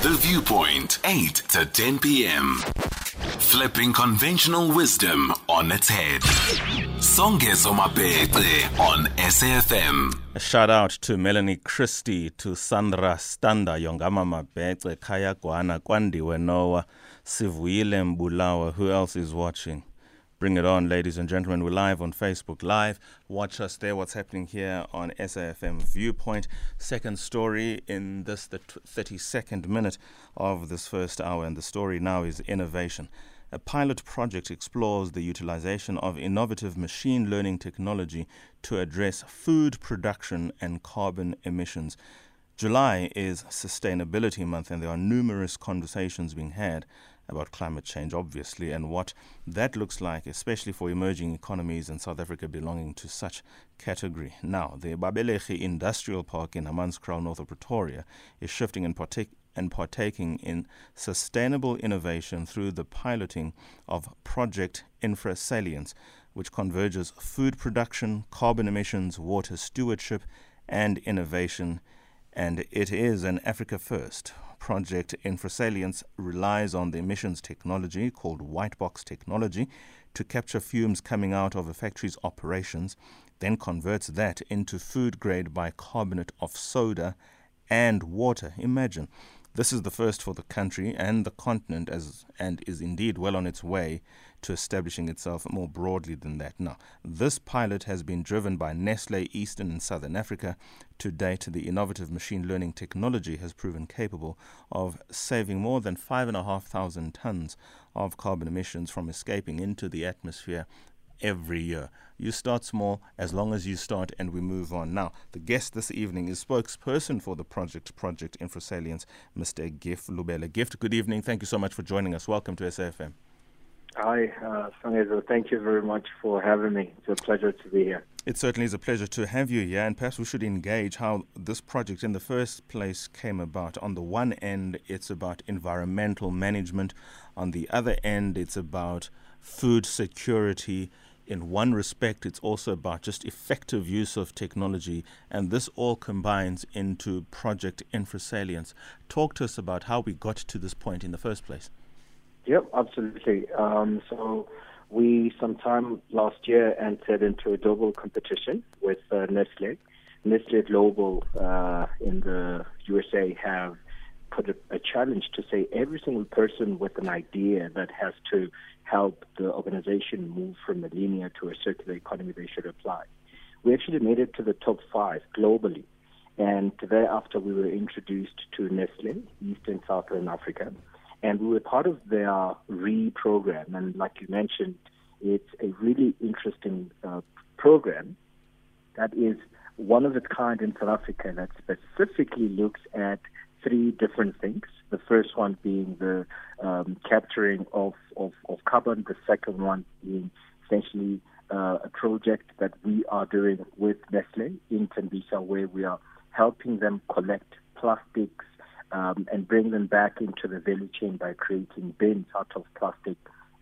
The Viewpoint, 8 to 10 p.m. Flipping conventional wisdom on its head. Songezo on SAFM. A shout out to Melanie Christie, to Sandra Standa, Yongama Mabece, Kaya Gwana, Kwandiwe Noah, Sivuyile Mbulawa. Who else is watching? Bring it on, ladies and gentlemen. We're live on Facebook Live. Watch us there. What's happening here on SAFM Viewpoint? Second story in this, the 32nd minute of this first hour. And the story now is innovation. A pilot project explores the utilization of innovative machine learning technology to address food production and carbon emissions. July is Sustainability Month, and there are numerous conversations being had about climate change, obviously, and what that looks like, especially for emerging economies in South Africa belonging to such category. Now, the Babelegi Industrial Park in Hammanskraal, north of Pretoria, is shifting and, partake, and partaking in sustainable innovation through the piloting of Project Infrasalience, which converges food production, carbon emissions, water stewardship, and innovation. And it is an Africa First Project Infrasalience relies on the emissions technology called white box technology to capture fumes coming out of a factory's operations, then converts that into food grade bicarbonate of soda and water. Imagine. This is the first for the country and the continent as and is indeed well on its way to establishing itself more broadly than that. Now, this pilot has been driven by Nestle Eastern and Southern Africa. To date, the innovative machine learning technology has proven capable of saving more than 5,500 tons of carbon emissions from escaping into the atmosphere every year. You start small as long as you start, and we move on. Now, the guest this evening is spokesperson for the project, Project Infrasalience, Mr. Gift Lubele. Gift, good evening. Thank you so much for joining us. Welcome to SAFM. Hi, uh. Thank you very much for having me. It's a pleasure to be here. It certainly is a pleasure to have you here, and perhaps we should engage how this project in the first place came about. On the one end, it's about environmental management, on the other end, it's about food security. In one respect, it's also about just effective use of technology, and this all combines into Project Infrasalience. Talk to us about how we got to this point in the first place. Yep, absolutely. Um, so we sometime last year entered into a global competition with uh, Nestle. Nestle Global uh, in the USA have put a, a, challenge to say every single person with an idea that has to help the organization move from a linear to a circular economy, they should apply. We actually made it to the top five globally. And thereafter, we were introduced to Nestle, East and Southern Africa and we were part of their RE program. And like you mentioned, it's a really interesting uh, program that is one of its kind in South Africa that specifically looks at three different things. The first one being the um, capturing of, of, of, carbon, the second one being essentially uh, a project that we are doing with Nestle in Tembisa, where we are helping them collect plastics um, and bring them back into the value chain by creating bins out of plastic.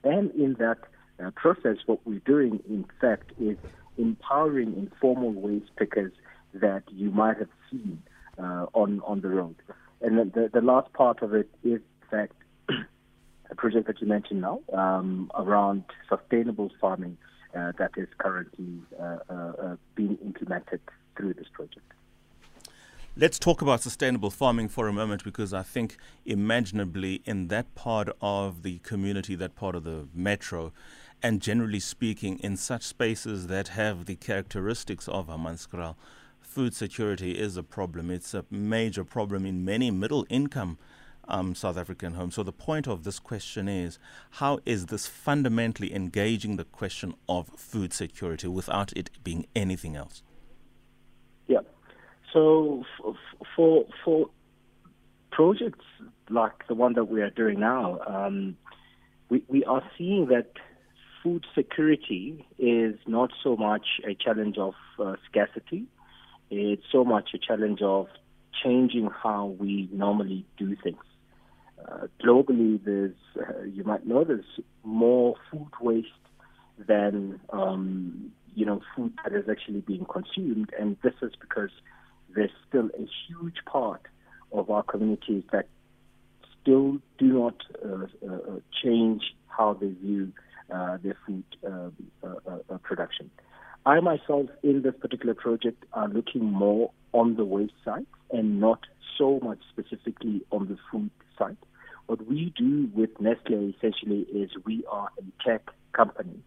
And in that uh, process, what we're doing, in fact, is empowering informal waste pickers that you might have seen uh, on on the road. And the, the last part of it is, in fact, a project that you mentioned now um, around sustainable farming uh, that is currently uh, uh, uh, being implemented through this project. Let's talk about sustainable farming for a moment because I think imaginably in that part of the community, that part of the metro, and generally speaking, in such spaces that have the characteristics of Hammanskraal, food security is a problem. It's a major problem in many middle income um, South African homes. So the point of this question is how is this fundamentally engaging the question of food security without it being anything else? So for for projects like the one that we are doing now, um, we we are seeing that food security is not so much a challenge of uh, scarcity. It's so much a challenge of changing how we normally do things. Uh, globally, there's uh, you might know there's more food waste than um, you know food that is actually being consumed, and this is because there's still a huge part of our communities that still do not uh, uh, change how they view uh, their food uh, uh, production. I myself, in this particular project, are looking more on the waste side and not so much specifically on the food side. What we do with Nestle essentially is we are a tech company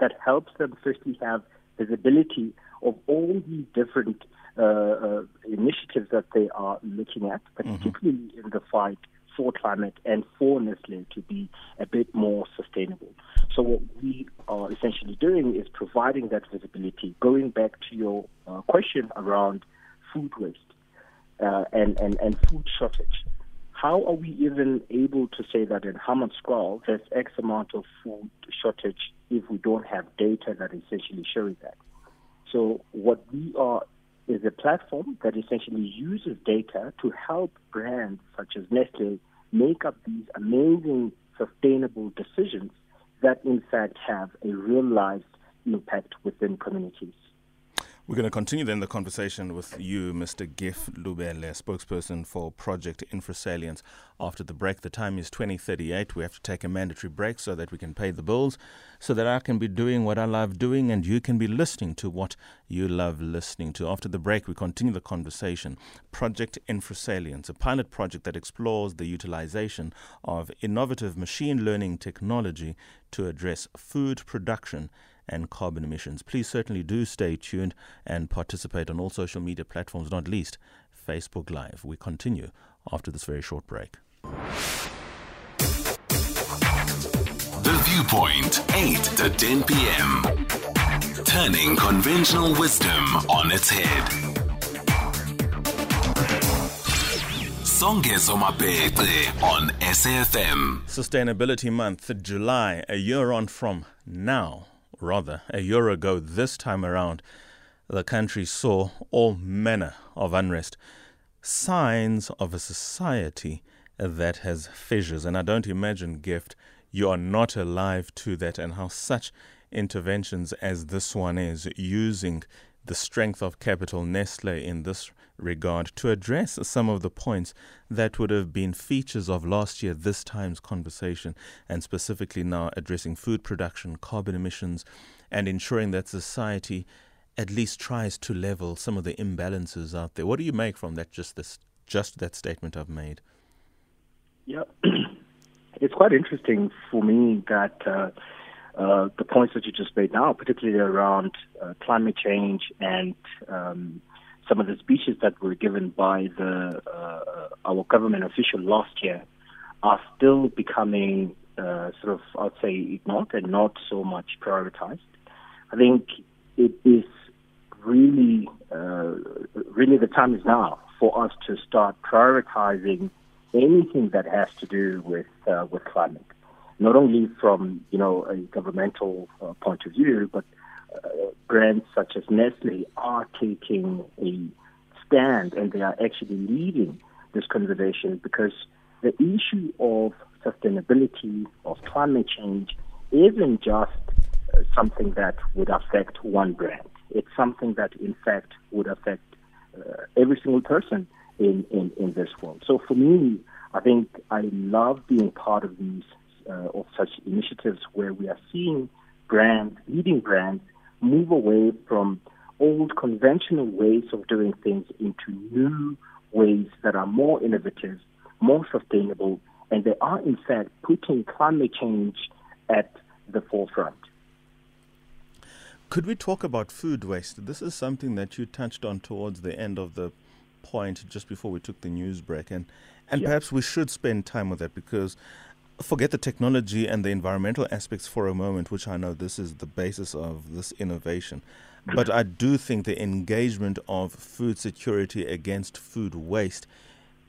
that helps them firstly have visibility of all these different uh, uh, initiatives that they are looking at, mm-hmm. particularly mm-hmm. in the fight for climate and for Nestle to be a bit more sustainable. So what we are essentially doing is providing that visibility. Going back to your uh, question around food waste uh, and, and, and food shortage, how are we even able to say that in Hammanskraal there's X amount of food shortage if we don't have data that essentially shows that? So what we are is a platform that essentially uses data to help brands such as Nestle make up these amazing sustainable decisions that in fact have a real life impact within communities. We're going to continue then the conversation with you, Mr. Gift Lubele, spokesperson for Project Infrasalience. After the break, the time is 2038. We have to take a mandatory break so that we can pay the bills, so that I can be doing what I love doing and you can be listening to what you love listening to. After the break, we continue the conversation. Project Infrasalience, a pilot project that explores the utilization of innovative machine learning technology to address food production and carbon emissions. Please certainly do stay tuned and participate on all social media platforms, not least Facebook Live. We continue after this very short break. The Viewpoint, 8 to 10 p.m. Turning conventional wisdom on its head. Songezo Mapete on SAFM. Sustainability Month, July, a year on from now rather, a year ago this time around, the country saw all manner of unrest, signs of a society that has fissures. And I don't imagine, Gift, you are not alive to that and how such interventions as this one is, using the strength of capital Nestle in this regard to address some of the points that would have been features of last year, this time's conversation, and specifically now addressing food production, carbon emissions, and ensuring that society at least tries to level some of the imbalances out there. What do you make from that? Just this, just that statement I've made. Yeah, it's quite interesting for me that. Uh, uh, the points that you just made now, particularly around uh, climate change and um, some of the speeches that were given by the uh, our government official last year are still becoming uh, sort of, I'd say, ignored and not so much prioritized. I think it is really, uh, really the time is now for us to start prioritizing anything that has to do with uh, with climate, not only from you know a governmental uh, point of view, but brands such as Nestle are taking a stand and they are actually leading this conversation because the issue of sustainability, of climate change, isn't just uh, something that would affect one brand. It's something that, in fact, would affect uh, every single person in, in, in this world. So for me, I think I love being part of these uh, of such initiatives where we are seeing brands, leading brands, move away from old conventional ways of doing things into new ways that are more innovative, more sustainable, and they are in fact putting climate change at the forefront. Could we talk about food waste? This is something that you touched on towards the end of the point just before we took the news break and and yeah. perhaps we should spend time with that because forget the technology and the environmental aspects for a moment, which I know this is the basis of this innovation. But I do think the engagement of food security against food waste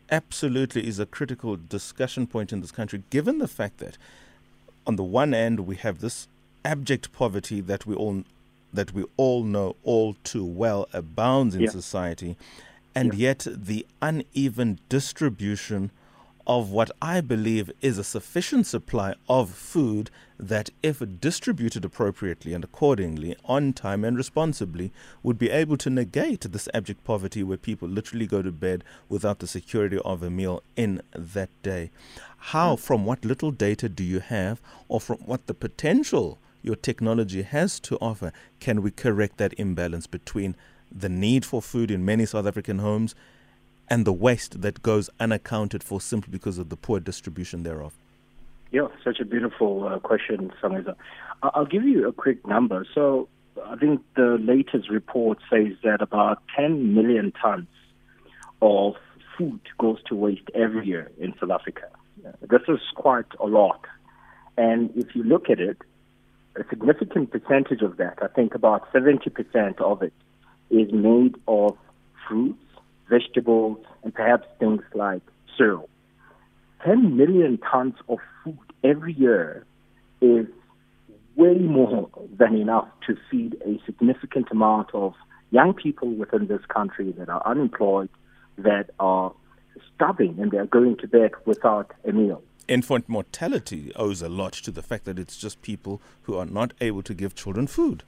absolutely is a critical discussion point in this country, given the fact that, on the one end, we have this abject poverty that we all that we all know all too well abounds in yeah. society, and yeah. yet the uneven distribution of what I believe is a sufficient supply of food that, if distributed appropriately and accordingly, on time and responsibly, would be able to negate this abject poverty where people literally go to bed without the security of a meal in that day. How, mm. from what little data do you have, or from what the potential your technology has to offer, can we correct that imbalance between the need for food in many South African homes and the waste that goes unaccounted for simply because of the poor distribution thereof? Yeah, such a beautiful uh, question, Songezo. I'll give you a quick number. So I think the latest report says that about 10 million tons of food goes to waste every year in South Africa. This is quite a lot. And if you look at it, a significant percentage of that, I think about 70% of it, is made of fruits, vegetables, and perhaps things like cereal. 10 million tons of food every year is way more than enough to feed a significant amount of young people within this country that are unemployed, that are starving, and they're going to bed without a meal. Infant mortality owes a lot to the fact that it's just people who are not able to give children food.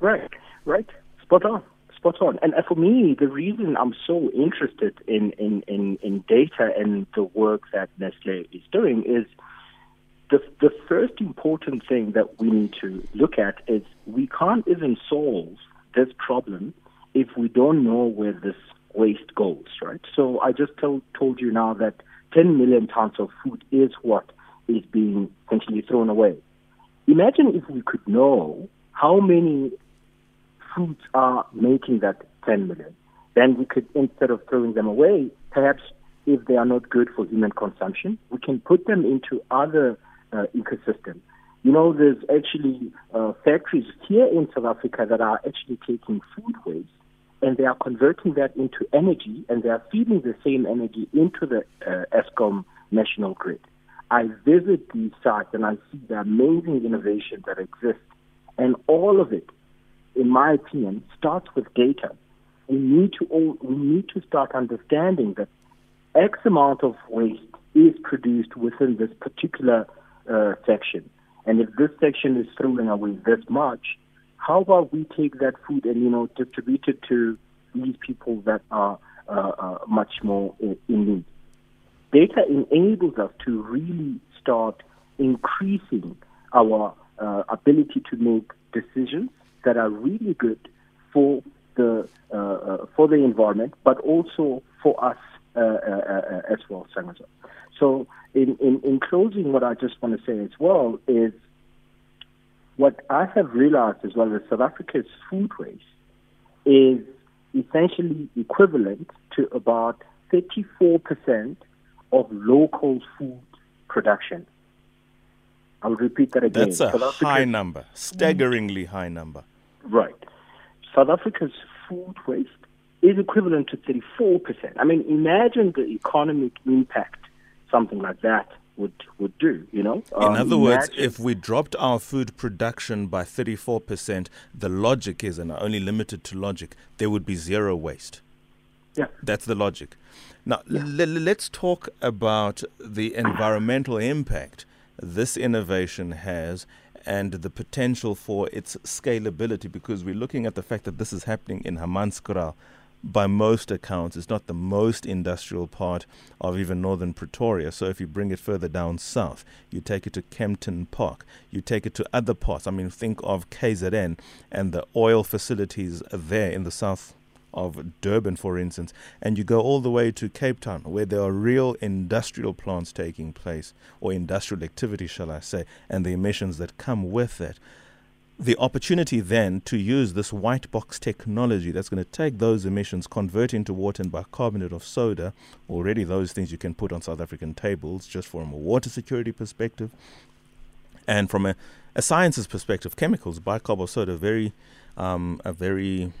Right, right. Spot on spot on. And uh, for me, the reason I'm so interested in, in, in, in data and the work that Nestle is doing is the, the first important thing that we need to look at is we can't even solve this problem if we don't know where this waste goes, right? So I just told, told you now that 10 million tons of food is what is being essentially thrown away. Imagine if we could know how many foods are making that 10 million. Then we could, instead of throwing them away, perhaps if they are not good for human consumption, we can put them into other uh, ecosystems. You know, there's actually uh, factories here in South Africa that are actually taking food waste and they are converting that into energy and they are feeding the same energy into the uh, Eskom national grid. I visit these sites and I see the amazing innovation that exists, and all of it in my opinion, starts with data. We need to all, we need to start understanding that X amount of waste is produced within this particular uh, section, and if this section is throwing away this much, how about we take that food and you know distribute it to these people that are uh, uh, much more in need? Data enables us to really start increasing our uh, ability to make decisions that are really good for the uh, uh, for the environment, but also for us uh, uh, as well, Senator. So, in, in, in closing, what I just want to say as well is what I have realized as well as South Africa's food waste is essentially equivalent to about 34% of local food production. I'll repeat that again. That's a high number, staggeringly high number. Right. South Africa's food waste is equivalent to 34%. I mean, imagine the economic impact something like that would, would do, you know? In um, other words, if we dropped our food production by 34%, the logic is, and only limited to logic, there would be zero waste. Yeah. That's the logic. Now, yeah. l- let's talk about the environmental impact this innovation has and the potential for its scalability because we're looking at the fact that this is happening in Hammanskraal. By most accounts, it's not the most industrial part of even northern Pretoria. So, if you bring it further down south, you take it to Kempton Park, you take it to other parts. I mean, think of KZN and the oil facilities there in the south of Durban, for instance, and you go all the way to Cape Town, where there are real industrial plants taking place, or industrial activity, shall I say, and the emissions that come with it. The opportunity then to use this white box technology that's going to take those emissions, convert into water and bicarbonate of soda, already those things you can put on South African tables just from a water security perspective. And from a, a sciences perspective, chemicals, bicarb of soda, very, um, a very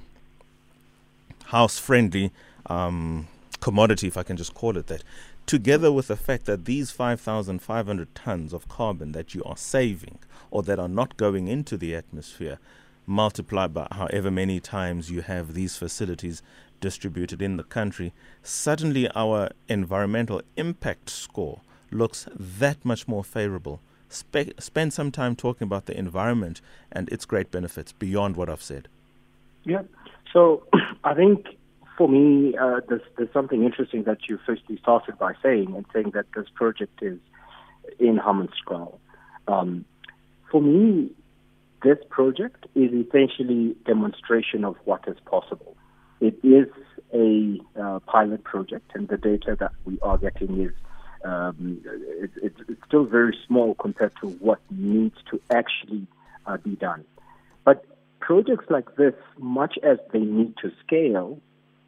house friendly um, commodity, if I can just call it that, together with the fact that these 5,500 tons of carbon that you are saving or that are not going into the atmosphere, multiplied by however many times you have these facilities distributed in the country, suddenly our environmental impact score looks that much more favorable. Spe- spend some time talking about the environment and its great benefits beyond what I've said. Yeah. So I think for me, uh, there's, there's something interesting that you firstly started by saying and saying that this project is in Hammanskraal. Um, for me, this project is essentially demonstration of what is possible. It is a uh, pilot project, and the data that we are getting is um, it, it, it's still very small compared to what needs to actually uh, be done. Projects like this, much as they need to scale,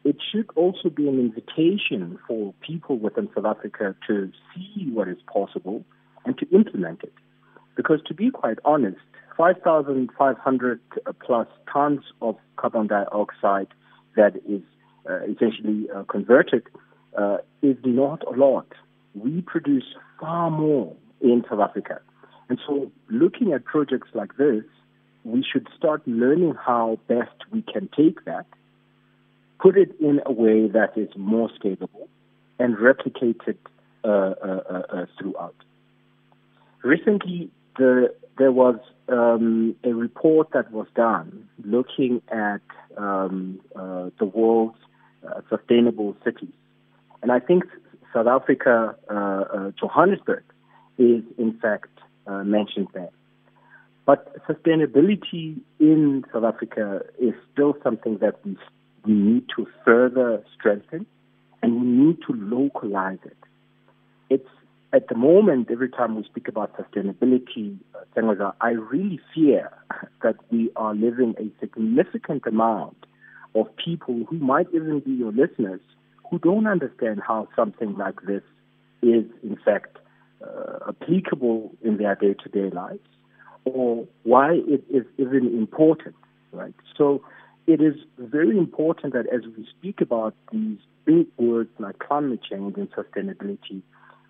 it should also be an invitation for people within South Africa to see what is possible and to implement it. Because to be quite honest, 5,500 plus tons of carbon dioxide that is uh, essentially uh, converted uh, is not a lot. We produce far more in South Africa. And so looking at projects like this, we should start learning how best we can take that, put it in a way that is more scalable, and replicate it uh, uh, uh, uh throughout. Recently, the, there was um, a report that was done looking at um, uh, the world's uh, sustainable cities. And I think South Africa, Johannesburg, is in fact mentioned there. But sustainability in South Africa is still something that we, we need to further strengthen and we need to localize it. It's at the moment, every time we speak about sustainability, uh, I really fear that we are living a significant amount of people who might even be your listeners who don't understand how something like this is, in fact, uh, applicable in their day to day lives or why it is even important, right? So it is very important that as we speak about these big words like climate change and sustainability,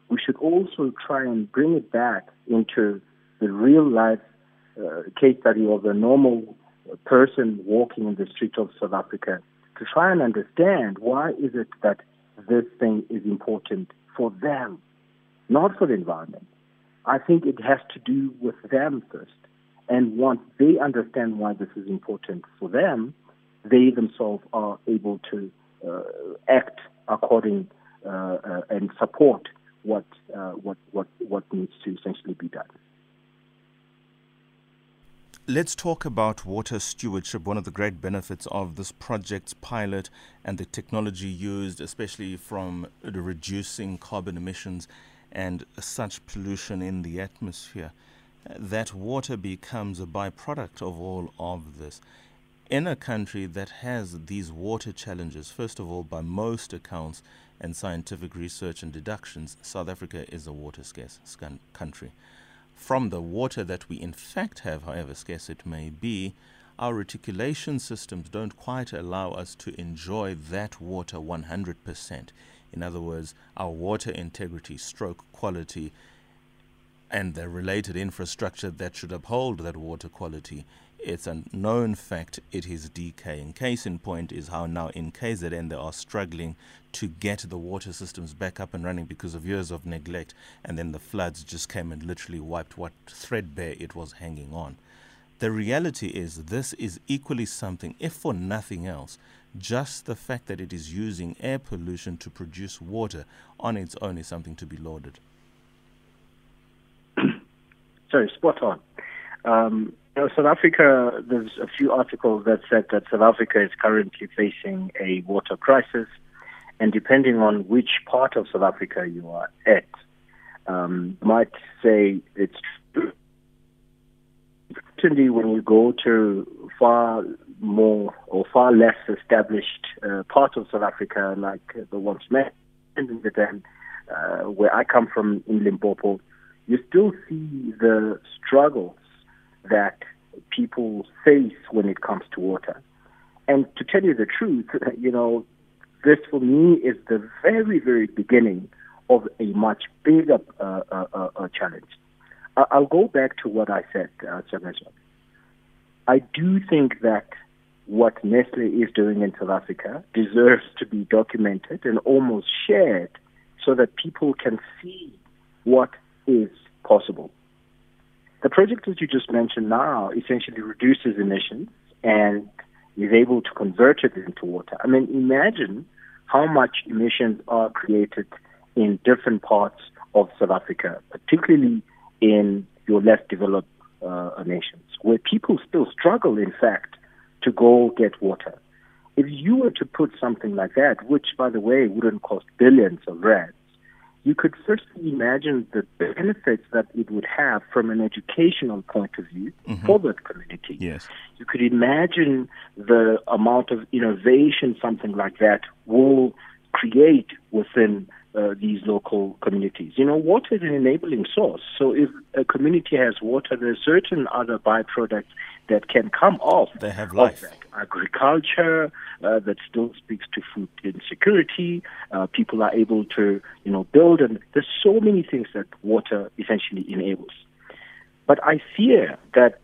we should also try and bring it back into the real life uh, case study of a normal person walking in the streets of South Africa to try and understand why is it that this thing is important for them, not for the environment. I think it has to do with them first. And once they understand why this is important for them, they themselves are able to uh, act according uh, uh, and support what, uh, what, what, what needs to essentially be done. Let's talk about water stewardship, one of the great benefits of this project's pilot and the technology used, especially from reducing carbon emissions and such pollution in the atmosphere, that water becomes a byproduct of all of this. In a country that has these water challenges, first of all, by most accounts and scientific research and deductions, South Africa is a water scarce country. From the water that we in fact have, however scarce it may be, our reticulation systems don't quite allow us to enjoy that water 100%. In other words, our water integrity, stroke quality, and the related infrastructure that should uphold that water quality. It's a known fact it is decaying. Case in point is how now in KZN they are struggling to get the water systems back up and running because of years of neglect, and then the floods just came and literally wiped what threadbare it was hanging on. The reality is, this is equally something, if for nothing else, just the fact that it is using air pollution to produce water on its own is something to be lauded. Sorry, spot on. Um, you know, South Africa, there's a few articles that said that South Africa is currently facing a water crisis, and depending on which part of South Africa you are at, um, might say it's Certainly, when you go to far more or far less established uh, parts of South Africa, like the ones mentioned, in the uh, where I come from in Limpopo, you still see the struggles that people face when it comes to water. And to tell you the truth, you know, this for me is the very, very beginning of a much bigger uh, uh, uh, uh challenge. I'll go back to what I said, uh, I do think that what Nestle is doing in South Africa deserves to be documented and almost shared so that people can see what is possible. The project that you just mentioned now essentially reduces emissions and is able to convert it into water. I mean, imagine how much emissions are created in different parts of South Africa, particularly in your less developed uh, nations, where people still struggle, in fact, to go get water. If you were to put something like that, which, by the way, wouldn't cost billions of rands, you could firstly imagine the benefits that it would have from an educational point of view mm-hmm. for that community. Yes. You could imagine the amount of innovation something like that will create within uh, these local communities. You know, water is an enabling source. So if a community has water, there's certain other byproducts that can come off. They have life. Agriculture uh, that still speaks to food insecurity. Uh, people are able to, you know, build, and there's so many things that water essentially enables. But I fear that,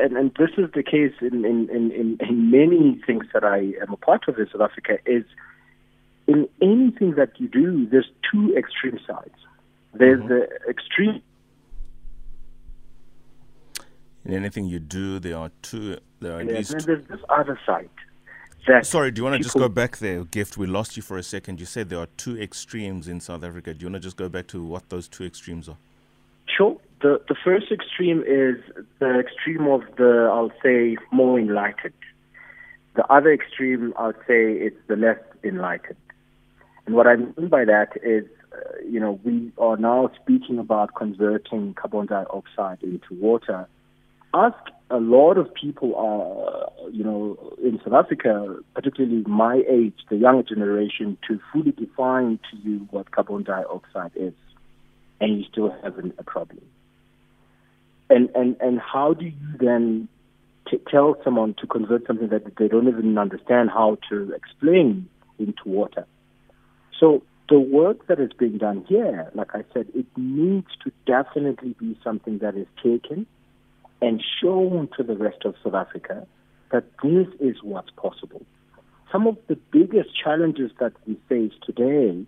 and, and this is the case in, in, in, in many things that I am a part of in South Africa, is in anything that you do, there's two extreme sides. There's mm-hmm. the extreme in anything you do, there are two. There are at least. There's this other side. Sorry, do you want to just go back there, Gift? We lost you for a second. You said there are two extremes in South Africa. Do you want to just go back to what those two extremes are? Sure. The the first extreme is the extreme of the I'll say more enlightened. The other extreme I'll say it's the less enlightened. And what I mean by that is, uh, you know, we are now speaking about converting carbon dioxide into water ask a lot of people are, you know, in South Africa, particularly my age, the younger generation, to fully define to you what carbon dioxide is, and you still have a problem. And and and how do you then t- tell someone to convert something that they don't even understand how to explain into water? So the work that is being done here, like I said, it needs to definitely be something that is taken and shown to the rest of South Africa that this is what's possible. Some of the biggest challenges that we face today,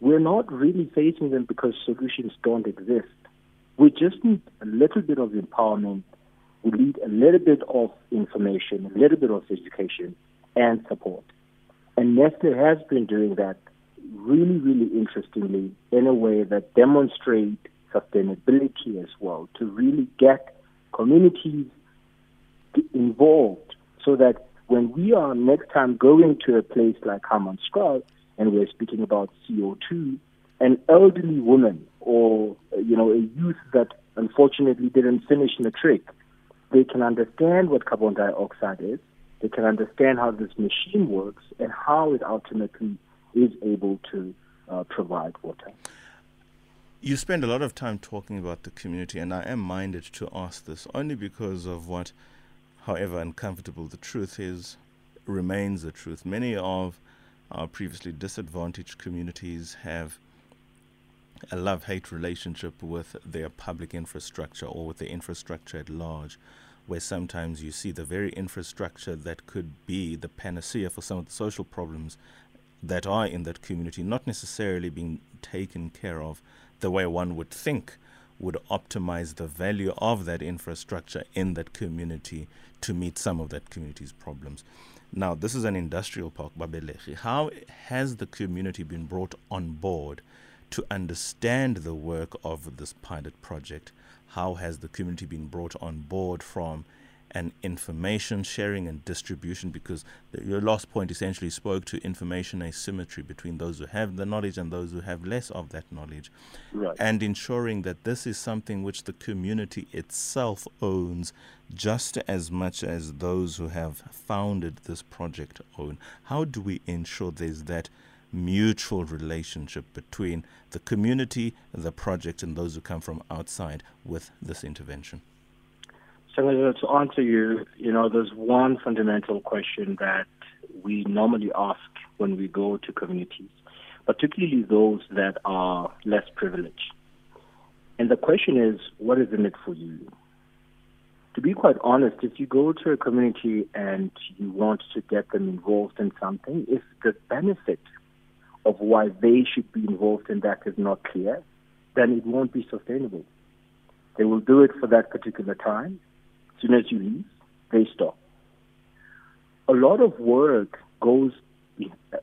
we're not really facing them because solutions don't exist. We just need a little bit of empowerment. We need a little bit of information, a little bit of education and support. And Nestle has been doing that really, really interestingly in a way that demonstrates sustainability as well to really get communities involved so that when we are next time going to a place like Hammanskraal and we're speaking about CO2, an elderly woman or you know a youth that unfortunately didn't finish matric, they can understand what carbon dioxide is. They can understand how this machine works and how it ultimately is able to uh, provide water. You spend a lot of time talking about the community, and I am minded to ask this only because of what, however uncomfortable the truth is, remains the truth. Many of our previously disadvantaged communities have a love hate relationship with their public infrastructure or with the infrastructure at large, where sometimes you see the very infrastructure that could be the panacea for some of the social problems that are in that community not necessarily being taken care of the way one would think would optimize the value of that infrastructure in that community to meet some of that community's problems. Now, this is an industrial park, Babelegi. How has the community been brought on board to understand the work of this pilot project? How has the community been brought on board from and information sharing and distribution because the, your last point essentially spoke to information asymmetry between those who have the knowledge and those who have less of that knowledge. Right. And ensuring that this is something which the community itself owns just as much as those who have founded this project own. How do we ensure there's that mutual relationship between the community, the project, and those who come from outside with this intervention? So to answer you, you know, there's one fundamental question that we normally ask when we go to communities, particularly those that are less privileged. And the question is, what is in it for you? to be quite honest, if you go to a community and you want to get them involved in something, if the benefit of why they should be involved in that is not clear, then it won't be sustainable. They will do it for that particular time. Soon as you leave, they stop. A lot of work goes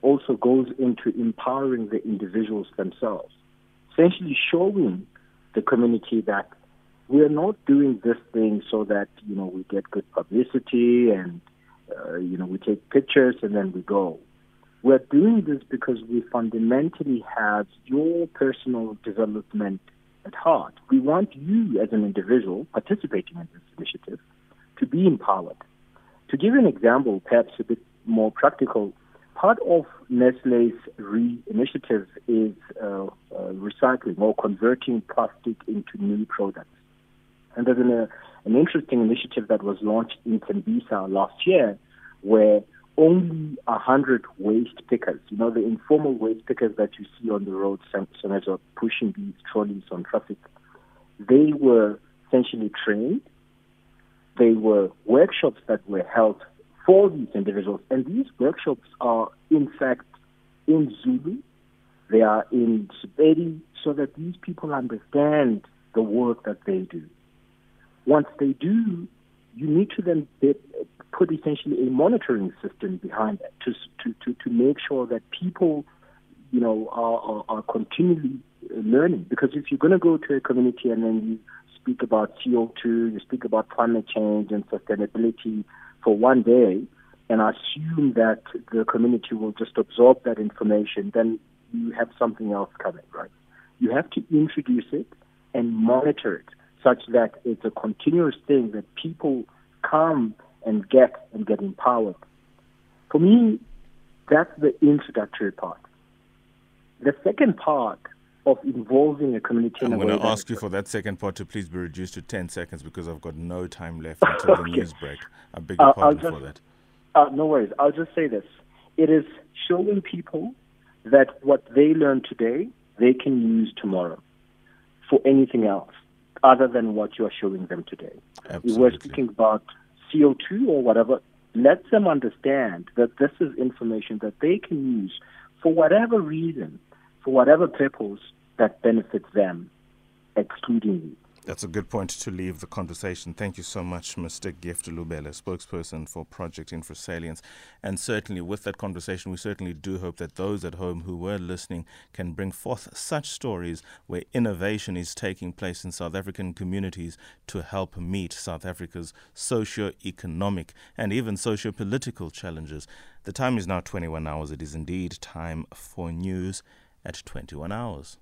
also goes into empowering the individuals themselves, essentially showing the community that we are not doing this thing so that you know we get good publicity and uh, you know we take pictures and then we go. We're doing this because we fundamentally have your personal development at heart. We want you as an individual participating in this initiative to be empowered. To give an example, perhaps a bit more practical, part of Nestle's RE initiative is uh, uh, recycling or converting plastic into new products. And there's an, uh, an interesting initiative that was launched in Tembisa last year where only 100 waste pickers, you know, the informal waste pickers that you see on the road, are pushing these trolleys on traffic, they were essentially trained. They were workshops that were held for these individuals. And these workshops are, in fact, in Zulu, they are in Sepedi, so that these people understand the work that they do. Once they do, you need to then put essentially a monitoring system behind that to, to, to, to make sure that people, you know, are, are, are continually uh, learning. Because if you're going to go to a community and then you speak about CO2, you speak about climate change and sustainability for one day, and assume that the community will just absorb that information, then you have something else coming, right? You have to introduce it and monitor it such that it's a continuous thing that people come and get and get empowered. For me, that's the introductory part. The second part of involving a community. I'm going to ask you for that second part to please be reduced to 10 seconds because I've got no time left until okay. the news break. I beg your uh, pardon just, for that. Uh, no worries. I'll just say this. It is showing people that what they learn today, they can use tomorrow for anything else other than what you are showing them today. Absolutely. We were speaking about CO2 or whatever. Let them understand that this is information that they can use for whatever reason, for whatever purpose that benefits them, excluding you. That's a good point to leave the conversation. Thank you so much, Mr. Gift Lubele, spokesperson for Project Infrasalience. And certainly, with that conversation, we certainly do hope that those at home who were listening can bring forth such stories where innovation is taking place in South African communities to help meet South Africa's socio-economic and even socio-political challenges. The time is now 21 hours. It is indeed time for news at 21 hours.